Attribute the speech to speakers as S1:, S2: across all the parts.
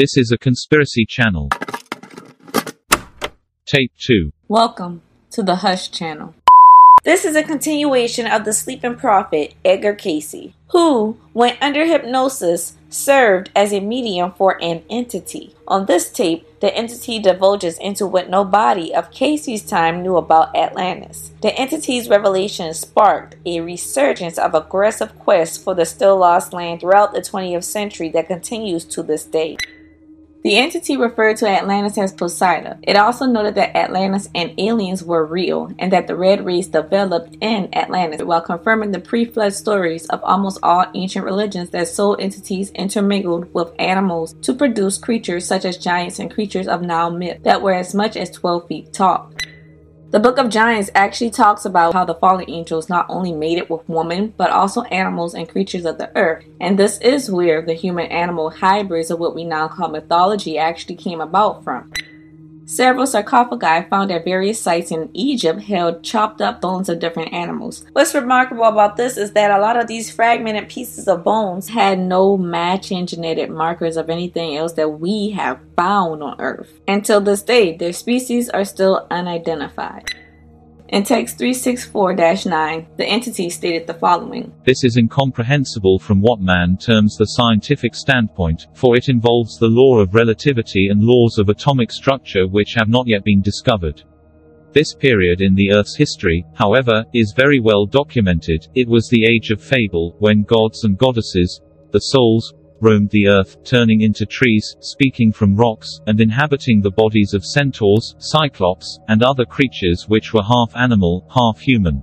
S1: This is a conspiracy channel. Tape 2.
S2: Welcome to the Hush channel. This is a continuation of the sleeping prophet Edgar Cayce, who, when under hypnosis, served as a medium for an entity. On this tape, the entity divulges into what nobody of Cayce's time knew about Atlantis. The entity's revelation sparked a resurgence of aggressive quests for the still lost land throughout the 20th century that continues to this day. The entity referred to Atlantis as Poseidon. It also noted that Atlantis and aliens were real, and that the red race developed in Atlantis, while confirming the pre flood stories of almost all ancient religions that soul entities intermingled with animals to produce creatures such as giants and creatures of Nile myth that were as much as 12 feet tall. The book of Giants actually talks about how the fallen angels not only made it with woman, but also animals and creatures of the earth. And this is where the human animal hybrids of what we now call mythology actually came about from. Several sarcophagi found at various sites in Egypt held chopped up bones of different animals. What's remarkable about this is that a lot of these fragmented pieces of bones had no matching genetic markers of anything else that we have found on Earth. Until this day, their species are still unidentified. In text 364 9, the entity stated the following
S1: This is incomprehensible from what man terms the scientific standpoint, for it involves the law of relativity and laws of atomic structure which have not yet been discovered. This period in the Earth's history, however, is very well documented. It was the age of fable, when gods and goddesses, the souls, roamed the earth, turning into trees, speaking from rocks, and inhabiting the bodies of centaurs, cyclops, and other creatures which were half animal, half human.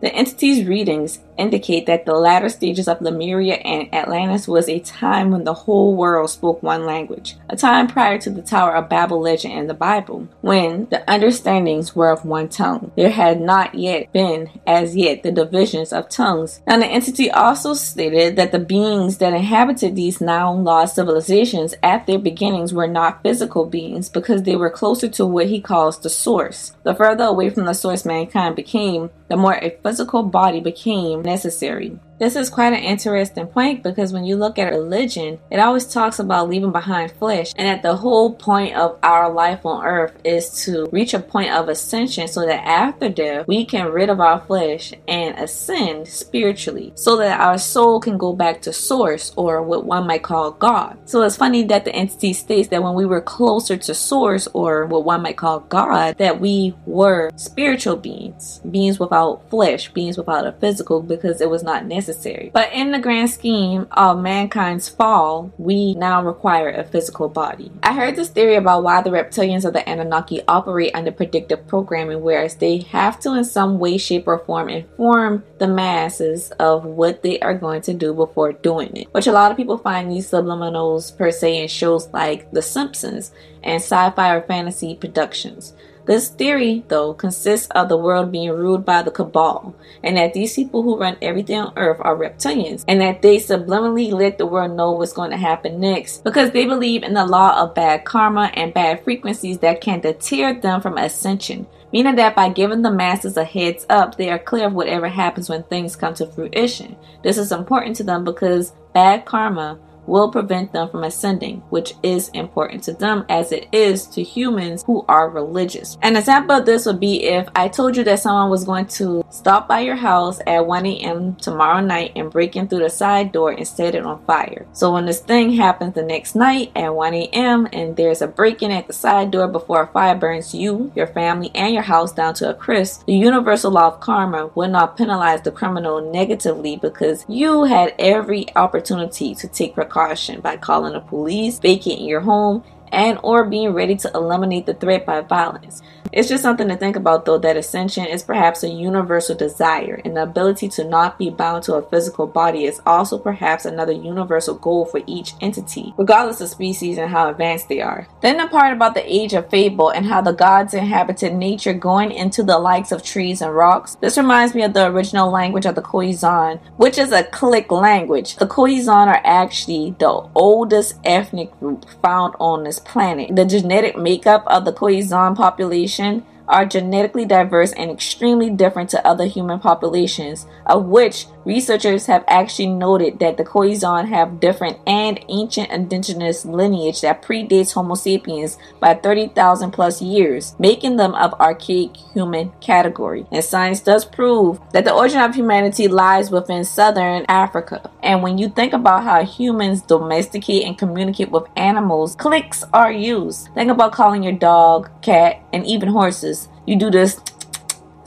S2: The entity's readings indicate that the latter stages of Lemuria and Atlantis was a time when the whole world spoke one language, a time prior to the Tower of Babel legend in the Bible, when the understandings were of one tongue. There had not yet been, as yet, the divisions of tongues. Now, the entity also stated that the beings that inhabited these now lost civilizations at their beginnings were not physical beings because they were closer to what he calls the source. The further away from the source mankind became, the more a physical body became necessary. This is quite an interesting point because when you look at religion, it always talks about leaving behind flesh, and that the whole point of our life on earth is to reach a point of ascension so that after death we can rid of our flesh and ascend spiritually so that our soul can go back to source or what one might call God. So it's funny that the entity states that when we were closer to source or what one might call God, that we were spiritual beings, beings without flesh, beings without a physical, because it was not necessary necessary. But in the grand scheme of mankind's fall, we now require a physical body. I heard this theory about why the reptilians of the Anunnaki operate under predictive programming, whereas they have to, in some way, shape, or form, inform the masses of what they are going to do before doing it, which a lot of people find these subliminals per se in shows like The Simpsons and sci fi or fantasy productions. This theory, though, consists of the world being ruled by the cabal, and that these people who run everything on earth are reptilians, and that they subliminally let the world know what's going to happen next because they believe in the law of bad karma and bad frequencies that can deter them from ascension meaning that by giving the masses a heads up, they are clear of whatever happens when things come to fruition. This is important to them because bad karma will prevent them from ascending, which is important to them as it is to humans who are religious. An example of this would be if I told you that someone was going to stop by your house at 1 a.m. tomorrow night and break in through the side door and set it on fire. So when this thing happens the next night at 1 a.m. and there's a break in at the side door before a fire burns you, your family, and your house down to a crisp, the universal law of karma will not penalize the criminal negatively because you had every opportunity to take precautions precaution by calling the police, vacating your home, and or being ready to eliminate the threat by violence. It's just something to think about though that ascension is perhaps a universal desire and the ability to not be bound to a physical body is also perhaps another universal goal for each entity, regardless of species and how advanced they are. Then the part about the age of fable and how the gods inhabited nature going into the likes of trees and rocks. This reminds me of the original language of the Khoisan, which is a click language. The Khoisan are actually the oldest ethnic group found on this this planet. The genetic makeup of the Khoisan population are genetically diverse and extremely different to other human populations, of which Researchers have actually noted that the Khoisan have different and ancient indigenous lineage that predates Homo sapiens by 30,000 plus years, making them of archaic human category. And science does prove that the origin of humanity lies within southern Africa. And when you think about how humans domesticate and communicate with animals, clicks are used. Think about calling your dog, cat, and even horses. You do this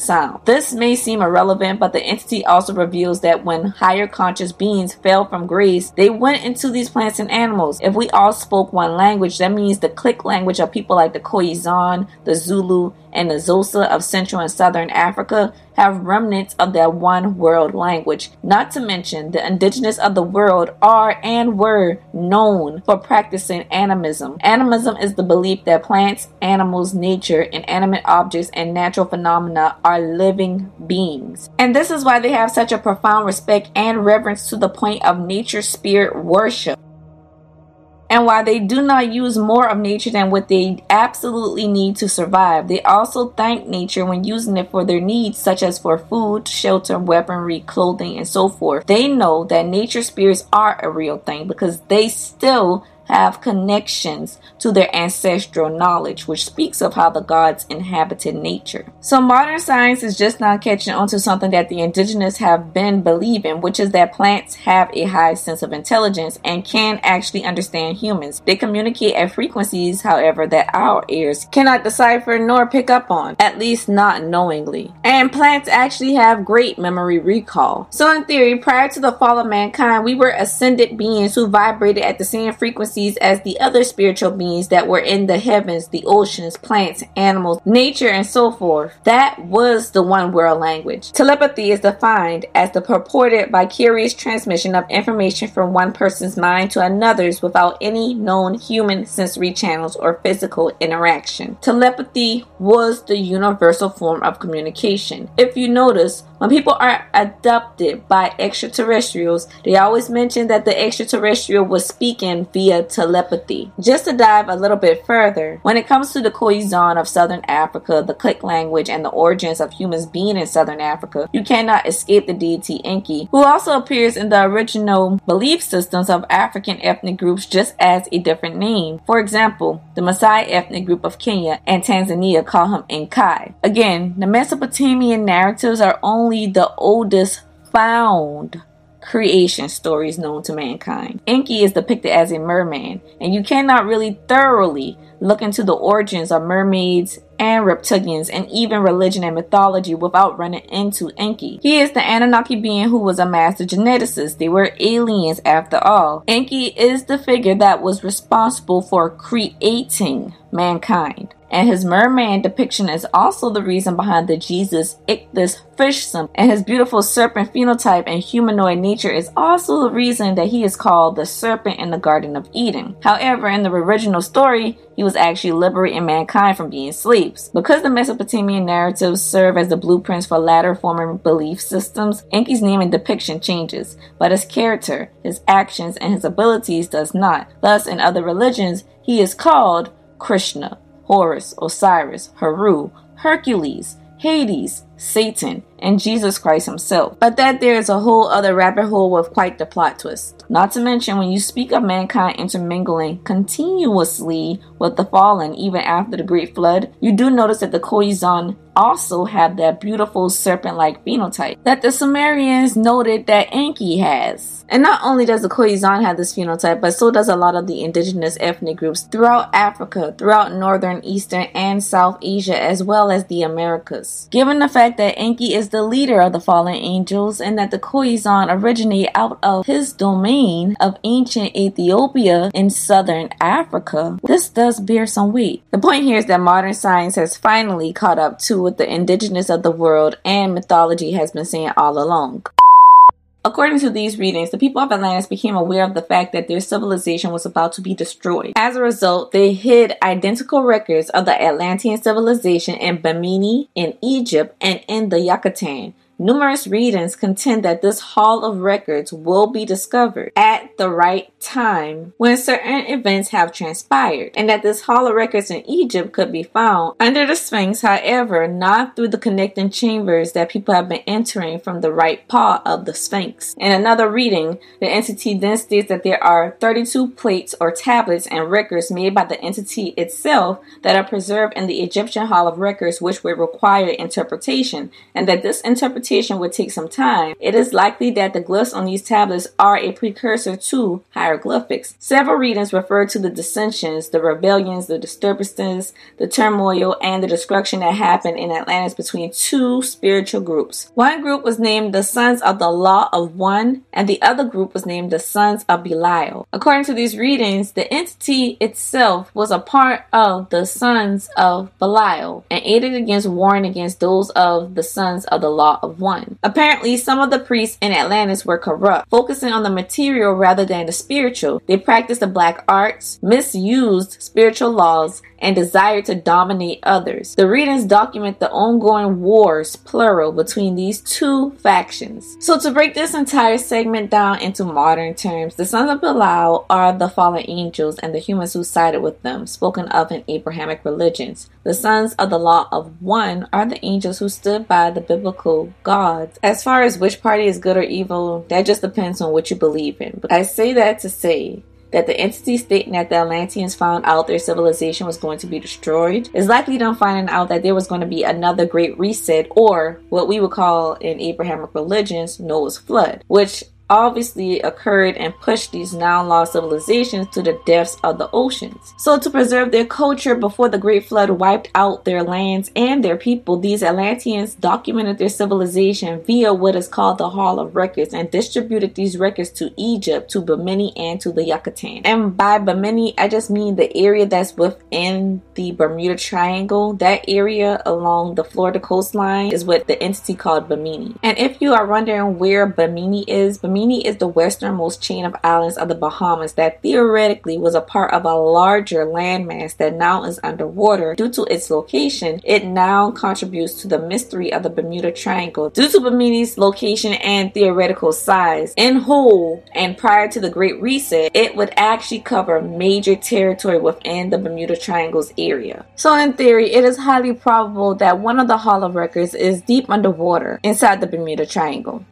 S2: sound. This may seem irrelevant, but the entity also reveals that when higher conscious beings fell from grace, they went into these plants and animals. If we all spoke one language, that means the click language of people like the Khoisan, the Zulu, and the Xhosa of Central and Southern Africa have remnants of their one world language. Not to mention, the indigenous of the world are and were known for practicing animism. Animism is the belief that plants, animals, nature, inanimate objects, and natural phenomena are living beings. And this is why they have such a profound respect and reverence to the point of nature spirit worship and while they do not use more of nature than what they absolutely need to survive, they also thank nature when using it for their needs, such as for food, shelter, weaponry, clothing, and so forth. They know that nature spirits are a real thing because they still have connections to their ancestral knowledge, which speaks of how the gods inhabited nature. So modern science is just now catching on to something that the indigenous have been believing, which is that plants have a high sense of intelligence and can actually understand humans. They communicate at frequencies, however, that our ears cannot decipher nor pick up on, at least not knowingly. And plants actually have great memory recall. So in theory, prior to the fall of mankind, we were ascended beings who vibrated at the same frequency species as the other spiritual beings that were in the heavens, the oceans, plants, animals, nature, and so forth. That was the one world language. Telepathy is defined as the purported vicarious transmission of information from one person's mind to another's without any known human sensory channels or physical interaction. Telepathy was the universal form of communication. If you notice, when people are adopted by extraterrestrials, they always mention that the extraterrestrial was speaking via telepathy. Just to dive a little bit further, when it comes to the Khoisan of Southern Africa, the Click language, and the origins of humans being in Southern Africa, you cannot escape the deity Enki, who also appears in the original belief systems of African ethnic groups just as a different name. For example, the Maasai ethnic group of Kenya and Tanzania call him Enkai. Again, the Mesopotamian narratives are only only the oldest found creation stories known to mankind. Enki is depicted as a merman, and you cannot really thoroughly look into the origins of mermaids and reptilians and even religion and mythology without running into Enki. He is the Anunnaki being who was a master geneticist. They were aliens after all. Enki is the figure that was responsible for creating mankind and his merman depiction is also the reason behind the Jesus Ichthys fish symbol. And his beautiful serpent phenotype and humanoid nature is also the reason that he is called the serpent in the Garden of Eden. However, in the original story, he was actually liberating mankind from being slaves. Because the Mesopotamian narratives serve as the blueprints for later former belief systems, Enki's name and depiction changes, but his character, his actions, and his abilities does not. Thus, in other religions, he is called Krishna. Horus, Osiris, Heru, Hercules, Hades, Satan, and Jesus Christ himself. But that there is a whole other rabbit hole with quite the plot twist. Not to mention, when you speak of mankind intermingling continuously with the fallen, even after the Great Flood, you do notice that the Khoisan also have that beautiful serpent like phenotype that the Sumerians noted that Enki has. And not only does the Khoisan have this phenotype, but so does a lot of the indigenous ethnic groups throughout Africa, throughout northern, eastern, and South Asia, as well as the Americas. Given the fact fact that Enki is the leader of the fallen angels and that the Khoisan originate out of his domain of ancient Ethiopia in southern Africa, this does bear some weight. The point here is that modern science has finally caught up to what the indigenous of the world and mythology has been saying all along. According to these readings, the people of Atlantis became aware of the fact that their civilization was about to be destroyed. As a result, they hid identical records of the Atlantean civilization in Bimini, in Egypt, and in the Yucatan. Numerous readings contend that this hall of records will be discovered at the right time when certain events have transpired, and that this hall of records in Egypt could be found under the Sphinx, however, not through the connecting chambers that people have been entering from the right paw of the Sphinx. In another reading, the entity then states that there are 32 plates or tablets and records made by the entity itself that are preserved in the Egyptian Hall of Records, which would require interpretation, and that this interpretation would take some time, it is likely that the glyphs on these tablets are a precursor to hieroglyphics. Several readings refer to the dissensions, the rebellions, the disturbances, the turmoil, and the destruction that happened in Atlantis between two spiritual groups. One group was named the Sons of the Law of One, and the other group was named the Sons of Belial. According to these readings, the entity itself was a part of the Sons of Belial and aided against warring against those of the Sons of the Law of 1. Apparently, some of the priests in Atlantis were corrupt, focusing on the material rather than the spiritual. They practiced the black arts, misused spiritual laws, and desire to dominate others. The readings document the ongoing wars, plural, between these two factions. So, to break this entire segment down into modern terms, the sons of Belial are the fallen angels and the humans who sided with them, spoken of in Abrahamic religions. The sons of the Law of One are the angels who stood by the biblical gods. As far as which party is good or evil, that just depends on what you believe in. But I say that to say that the entity stating that the Atlanteans found out their civilization was going to be destroyed is likely them finding out that there was going to be another great reset or what we would call in Abrahamic religions Noah's flood, which obviously occurred and pushed these now lost civilizations to the depths of the oceans. So, to preserve their culture before the Great Flood wiped out their lands and their people, these Atlanteans documented their civilization via what is called the Hall of Records and distributed these records to Egypt, to Bimini, and to the Yucatan. And by Bimini, I just mean the area that's within the Bermuda Triangle. That area along the Florida coastline is what the entity called Bimini. And if you are wondering where Bimini is, Bimini. Bimini is the westernmost chain of islands of the Bahamas that theoretically was a part of a larger landmass that now is underwater. Due to its location, it now contributes to the mystery of the Bermuda Triangle. Due to Bermuda's location and theoretical size, in whole and prior to the Great Reset, it would actually cover major territory within the Bermuda Triangle's area. So, in theory, it is highly probable that one of the Hall of Records is deep underwater inside the Bermuda Triangle.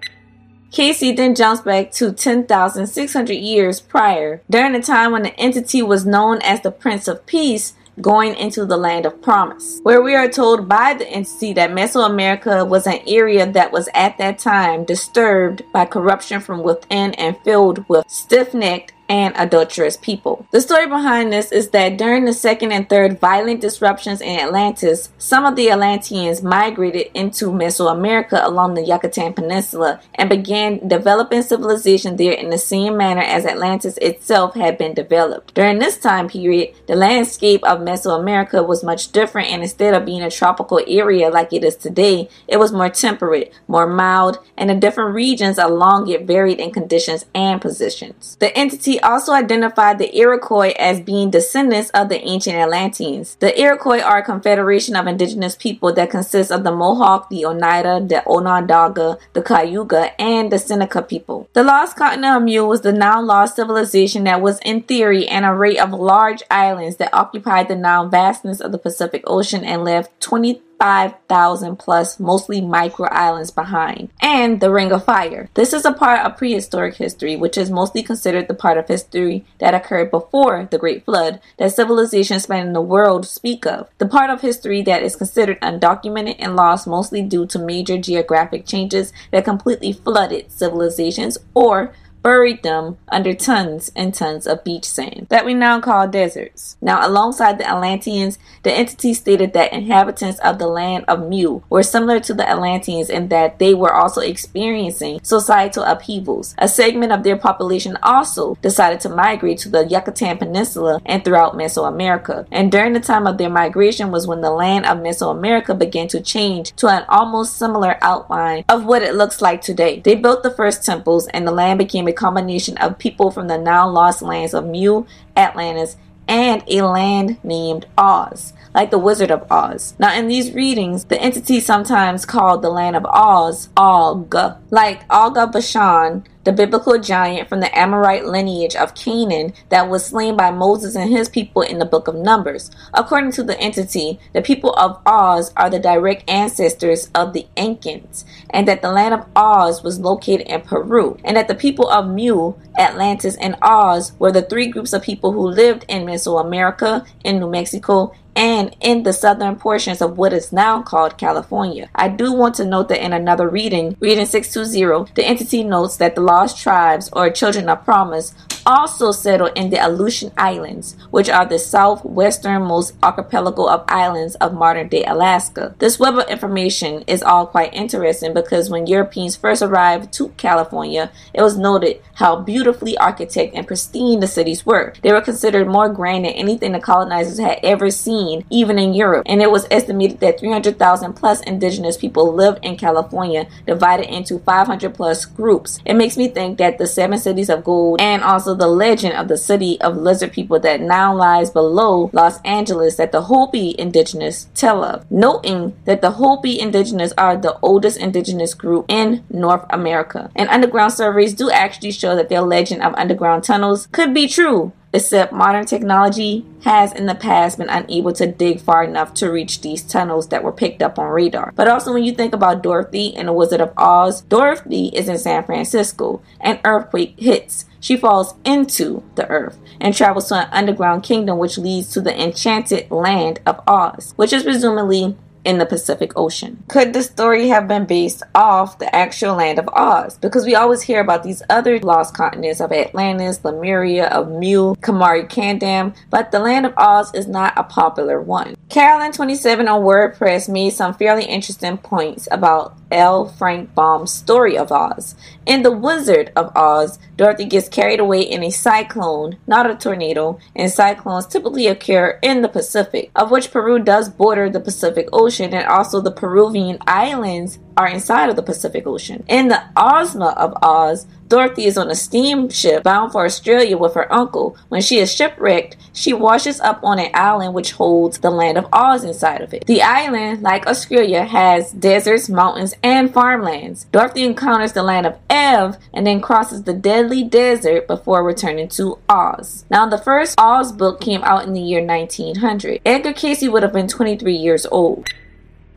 S2: Cayce then jumps back to 10,600 years prior, during a time when the entity was known as the Prince of Peace, going into the land of promise, where we are told by the entity that Mesoamerica was an area that was at that time disturbed by corruption from within and filled with stiff necked and adulterous people. The story behind this is that during the second and third violent disruptions in Atlantis, some of the Atlanteans migrated into Mesoamerica along the Yucatan Peninsula and began developing civilization there in the same manner as Atlantis itself had been developed. During this time period, the landscape of Mesoamerica was much different and instead of being a tropical area like it is today, it was more temperate, more mild, and the different regions along it varied in conditions and positions. The entity he also identified the Iroquois as being descendants of the ancient Atlanteans. The Iroquois are a confederation of indigenous people that consists of the Mohawk, the Oneida, the Onondaga, the Cayuga, and the Seneca people. The lost continent of Mu was the now lost civilization that was, in theory, an array of large islands that occupied the now vastness of the Pacific Ocean and left 20 5,000 plus mostly micro islands behind, and the Ring of Fire. This is a part of prehistoric history, which is mostly considered the part of history that occurred before the Great Flood that civilizations spanning the world speak of. The part of history that is considered undocumented and lost mostly due to major geographic changes that completely flooded civilizations or buried them under tons and tons of beach sand that we now call deserts. Now, alongside the Atlanteans, the entity stated that inhabitants of the land of Mu were similar to the Atlanteans in that they were also experiencing societal upheavals. A segment of their population also decided to migrate to the Yucatan Peninsula and throughout Mesoamerica. And during the time of their migration was when the land of Mesoamerica began to change to an almost similar outline of what it looks like today. They built the first temples and the land became a combination of people from the now lost lands of Mu, Atlantis, and a land named Oz, like the Wizard of Oz. Now, in these readings, the entity sometimes called the Land of Oz, Og, like Aga Bashan, the biblical giant from the Amorite lineage of Canaan that was slain by Moses and his people in the book of Numbers. According to the entity, the people of Oz are the direct ancestors of the Incans, and that the land of Oz was located in Peru, and that the people of Mu, Atlantis, and Oz were the three groups of people who lived in Mesoamerica, in New Mexico, and in the southern portions of what is now called California. I do want to note that in another reading, reading 620, the entity notes that the lost tribes or children of promise also settled in the Aleutian Islands, which are the southwesternmost archipelago of islands of modern day Alaska. This web of information is all quite interesting because when Europeans first arrived to California, it was noted how beautifully architected and pristine the cities were. They were considered more grand than anything the colonizers had ever seen, even in Europe, and it was estimated that 300,000 plus indigenous people lived in California, divided into 500 plus groups. It makes me think that the seven cities of gold and also the legend of the city of lizard people that now lies below Los Angeles that the Hopi indigenous tell of, noting that the Hopi indigenous are the oldest indigenous group in North America. And underground surveys do actually show that their legend of underground tunnels could be true, except modern technology has in the past been unable to dig far enough to reach these tunnels that were picked up on radar. But also, when you think about Dorothy and the Wizard of Oz, Dorothy is in San Francisco. An earthquake hits. She falls into the earth and travels to an underground kingdom which leads to the enchanted land of Oz, which is presumably in the Pacific Ocean. Could the story have been based off the actual land of Oz? Because we always hear about these other lost continents of Atlantis, Lemuria, of Mu, Kumari Kandam, but the land of Oz is not a popular one. Carolyn27 on WordPress made some fairly interesting points about L. Frank Baum's story of Oz. In The Wizard of Oz, Dorothy gets carried away in a cyclone, not a tornado, and cyclones typically occur in the Pacific, of which Peru does border the Pacific Ocean Ocean and also the Peruvian islands are inside of the Pacific Ocean. In the Ozma of Oz, Dorothy is on a steamship bound for Australia with her uncle. When she is shipwrecked, she washes up on an island which holds the land of Oz inside of it. The island, like Australia, has deserts, mountains, and farmlands. Dorothy encounters the land of Ev and then crosses the deadly desert before returning to Oz. Now, the first Oz book came out in the year 1900. Edgar Cayce would have been 23 years old.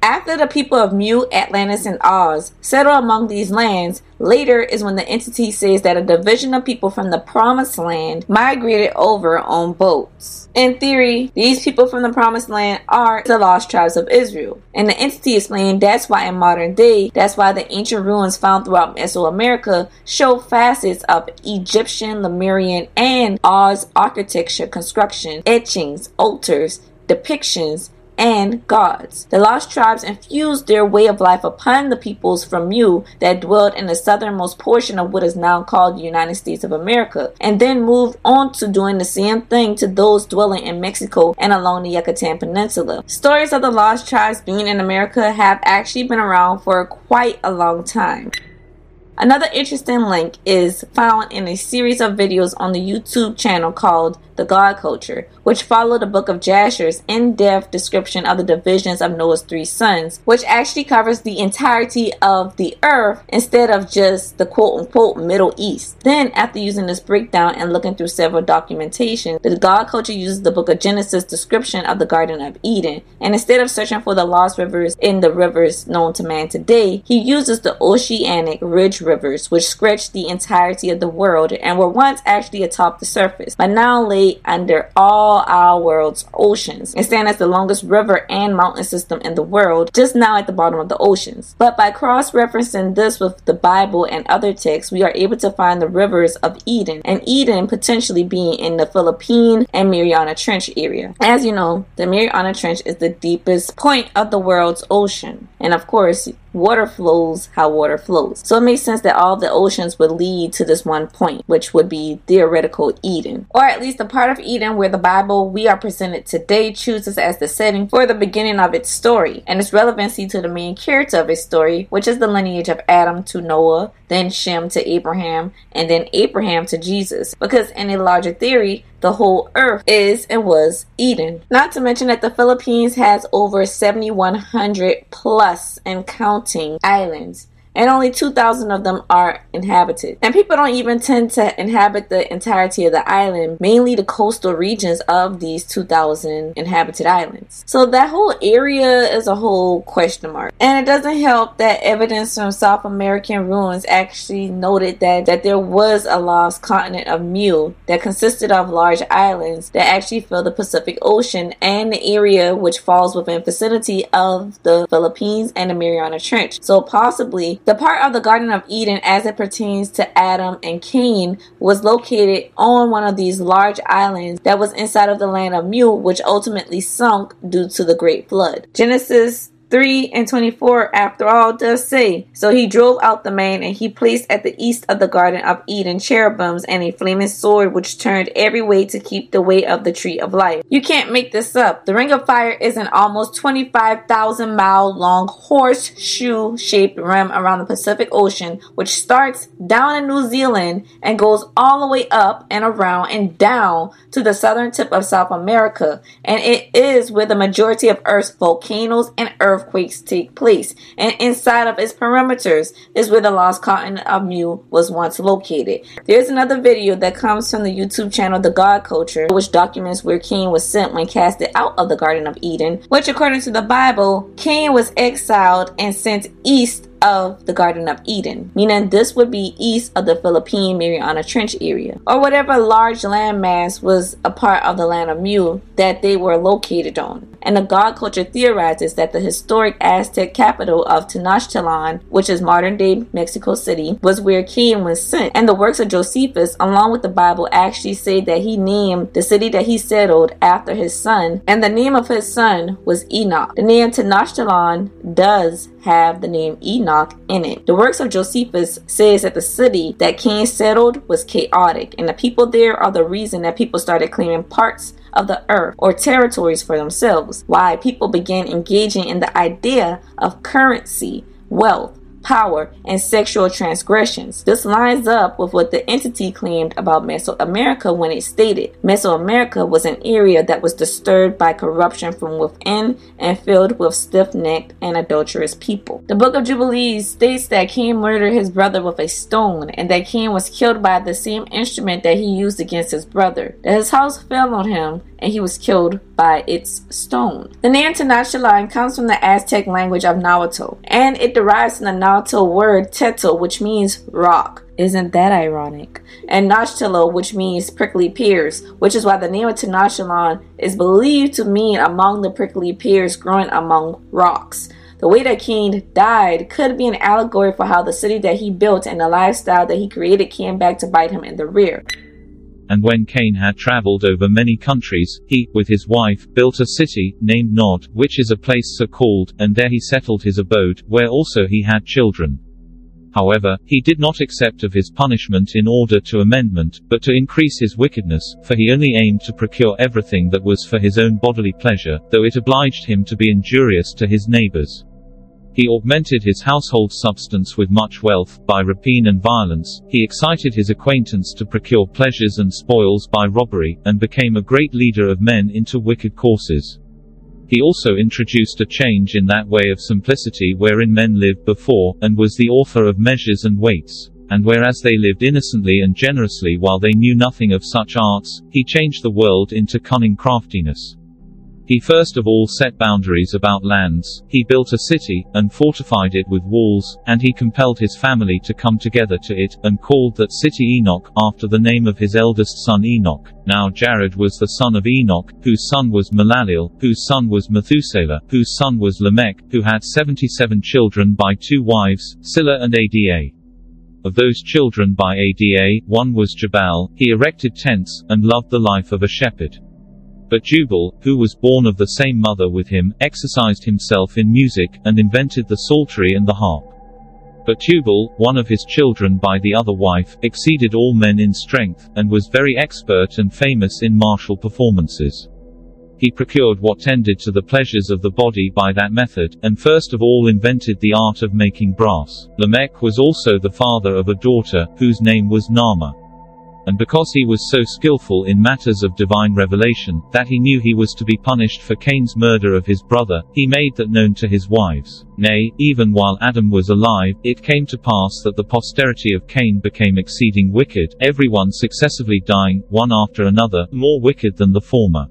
S2: After the people of Mu, Atlantis, and Oz settle among these lands, later is when the entity says that a division of people from the Promised Land migrated over on boats. In theory, these people from the Promised Land are the lost tribes of Israel. And the entity explained that's why in modern day, that's why the ancient ruins found throughout Mesoamerica show facets of Egyptian, Lemurian, and Oz architecture construction, etchings, altars, depictions, and gods. The lost tribes infused their way of life upon the peoples from you that dwelled in the southernmost portion of what is now called the United States of America, and then moved on to doing the same thing to those dwelling in Mexico and along the Yucatan Peninsula. Stories of the lost tribes being in America have actually been around for quite a long time. Another interesting link is found in a series of videos on the YouTube channel called The God Culture, which followed the book of Jasher's in depth description of the divisions of Noah's three sons, which actually covers the entirety of the earth instead of just the quote unquote Middle East. Then, after using this breakdown and looking through several documentation, the God culture uses the book of Genesis description of the Garden of Eden. And instead of searching for the lost rivers in the rivers known to man today, he uses the oceanic ridge rivers, which stretch the entirety of the world and were once actually atop the surface, but now lay under all all our world's oceans and stand as the longest river and mountain system in the world, just now at the bottom of the oceans. But by cross referencing this with the Bible and other texts, we are able to find the rivers of Eden, and Eden potentially being in the Philippine and Mariana Trench area. As you know, the Mariana Trench is the deepest point of the world's ocean. And of course, water flows how water flows. So it makes sense that all the oceans would lead to this one point, which would be theoretical Eden, or at least the part of Eden where the Bible we are presented today chooses as the setting for the beginning of its story and its relevancy to the main character of its story, which is the lineage of Adam to Noah then Shem to Abraham, and then Abraham to Jesus. Because in a larger theory, the whole earth is and was Eden. Not to mention that the Philippines has over 7,100 plus and counting islands and only 2,000 of them are inhabited. And people don't even tend to inhabit the entirety of the island, mainly the coastal regions of these 2,000 inhabited islands. So that whole area is a whole question mark. And it doesn't help that evidence from South American ruins actually noted that, that there was a lost continent of Mu that consisted of large islands that actually fill the Pacific Ocean and the area which falls within vicinity of the Philippines and the Mariana Trench. So possibly the part of the Garden of Eden as it pertains to Adam and Cain was located on one of these large islands that was inside of the land of Mule, which ultimately sunk due to the great flood. Genesis 3 and 24 after all does say so he drove out the man and he placed at the east of the garden of eden cherubims and a flaming sword which turned every way to keep the way of the tree of life you can't make this up the ring of fire is an almost 25000 mile long horseshoe shaped rim around the pacific ocean which starts down in new zealand and goes all the way up and around and down to the southern tip of south america and it is where the majority of earth's volcanoes and earth earthquakes take place, and inside of its perimeters is where the lost cotton of mule was once located. There's another video that comes from the YouTube channel The God Culture, which documents where Cain was sent when casted out of the Garden of Eden, which according to the Bible, Cain was exiled and sent east of the Garden of Eden, meaning this would be east of the Philippine Mariana Trench area, or whatever large landmass was a part of the land of Mu that they were located on. And the God culture theorizes that the historic Aztec capital of Tenochtitlan, which is modern day Mexico City, was where Cain was sent. And the works of Josephus, along with the Bible, actually say that he named the city that he settled after his son, and the name of his son was Enoch. The name Tenochtitlan does have the name Enoch in it. The works of Josephus says that the city that Cain settled was chaotic, and the people there are the reason that people started claiming parts of the earth or territories for themselves. Why people began engaging in the idea of currency, wealth, power, and sexual transgressions. This lines up with what the entity claimed about Mesoamerica when it stated Mesoamerica was an area that was disturbed by corruption from within and filled with stiff necked and adulterous people. The Book of Jubilees states that Cain murdered his brother with a stone and that Cain was killed by the same instrument that he used against his brother, that his house fell on him, and he was killed by its stone. The name Tenochtitlan comes from the Aztec language of Nahuatl, and it derives from the Nahuatl word tetl, which means rock. Isn't that ironic? And Nachtilo, which means prickly pears, which is why the name of Tenochtitlan is believed to mean among the prickly pears growing among rocks. The way that King died could be an allegory for how the city that he built and the lifestyle that he created came back to bite him in the rear
S1: and when Cain had traveled over many countries, he, with his wife, built a city, named Nod, which is a place so called, and there he settled his abode, where also he had children. However, he did not accept of his punishment in order to amendment, but to increase his wickedness, for he only aimed to procure everything that was for his own bodily pleasure, though it obliged him to be injurious to his neighbors. He augmented his household substance with much wealth, by rapine and violence, he excited his acquaintance to procure pleasures and spoils by robbery, and became a great leader of men into wicked courses. He also introduced a change in that way of simplicity wherein men lived before, and was the author of measures and weights. And whereas they lived innocently and generously while they knew nothing of such arts, he changed the world into cunning craftiness. He first of all set boundaries about lands, he built a city, and fortified it with walls, and he compelled his family to come together to it, and called that city Enoch, after the name of his eldest son Enoch. Now Jared was the son of Enoch, whose son was Malaleel, whose son was Methuselah, whose son was Lamech, who had 77 children by two wives, Silla and Ada. Of those children by Ada, one was Jabal, he erected tents, and loved the life of a shepherd. But Jubal, who was born of the same mother with him, exercised himself in music, and invented the psaltery and the harp. But Jubal, one of his children by the other wife, exceeded all men in strength, and was very expert and famous in martial performances. He procured what tended to the pleasures of the body by that method, and first of all invented the art of making brass. Lamech was also the father of a daughter, whose name was Naamah and because he was so skillful in matters of divine revelation, that he knew he was to be punished for Cain's murder of his brother, he made that known to his wives. Nay, even while Adam was alive, it came to pass that the posterity of Cain became exceeding wicked, everyone successively dying, one after another, more wicked than the former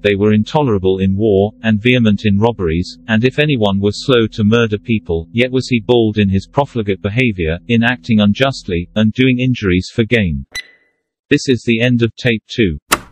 S1: they were intolerable in war, and vehement in robberies, and if anyone were slow to murder people, yet was he bold in his profligate behavior, in acting unjustly, and doing injuries for gain. This is the end of tape 2.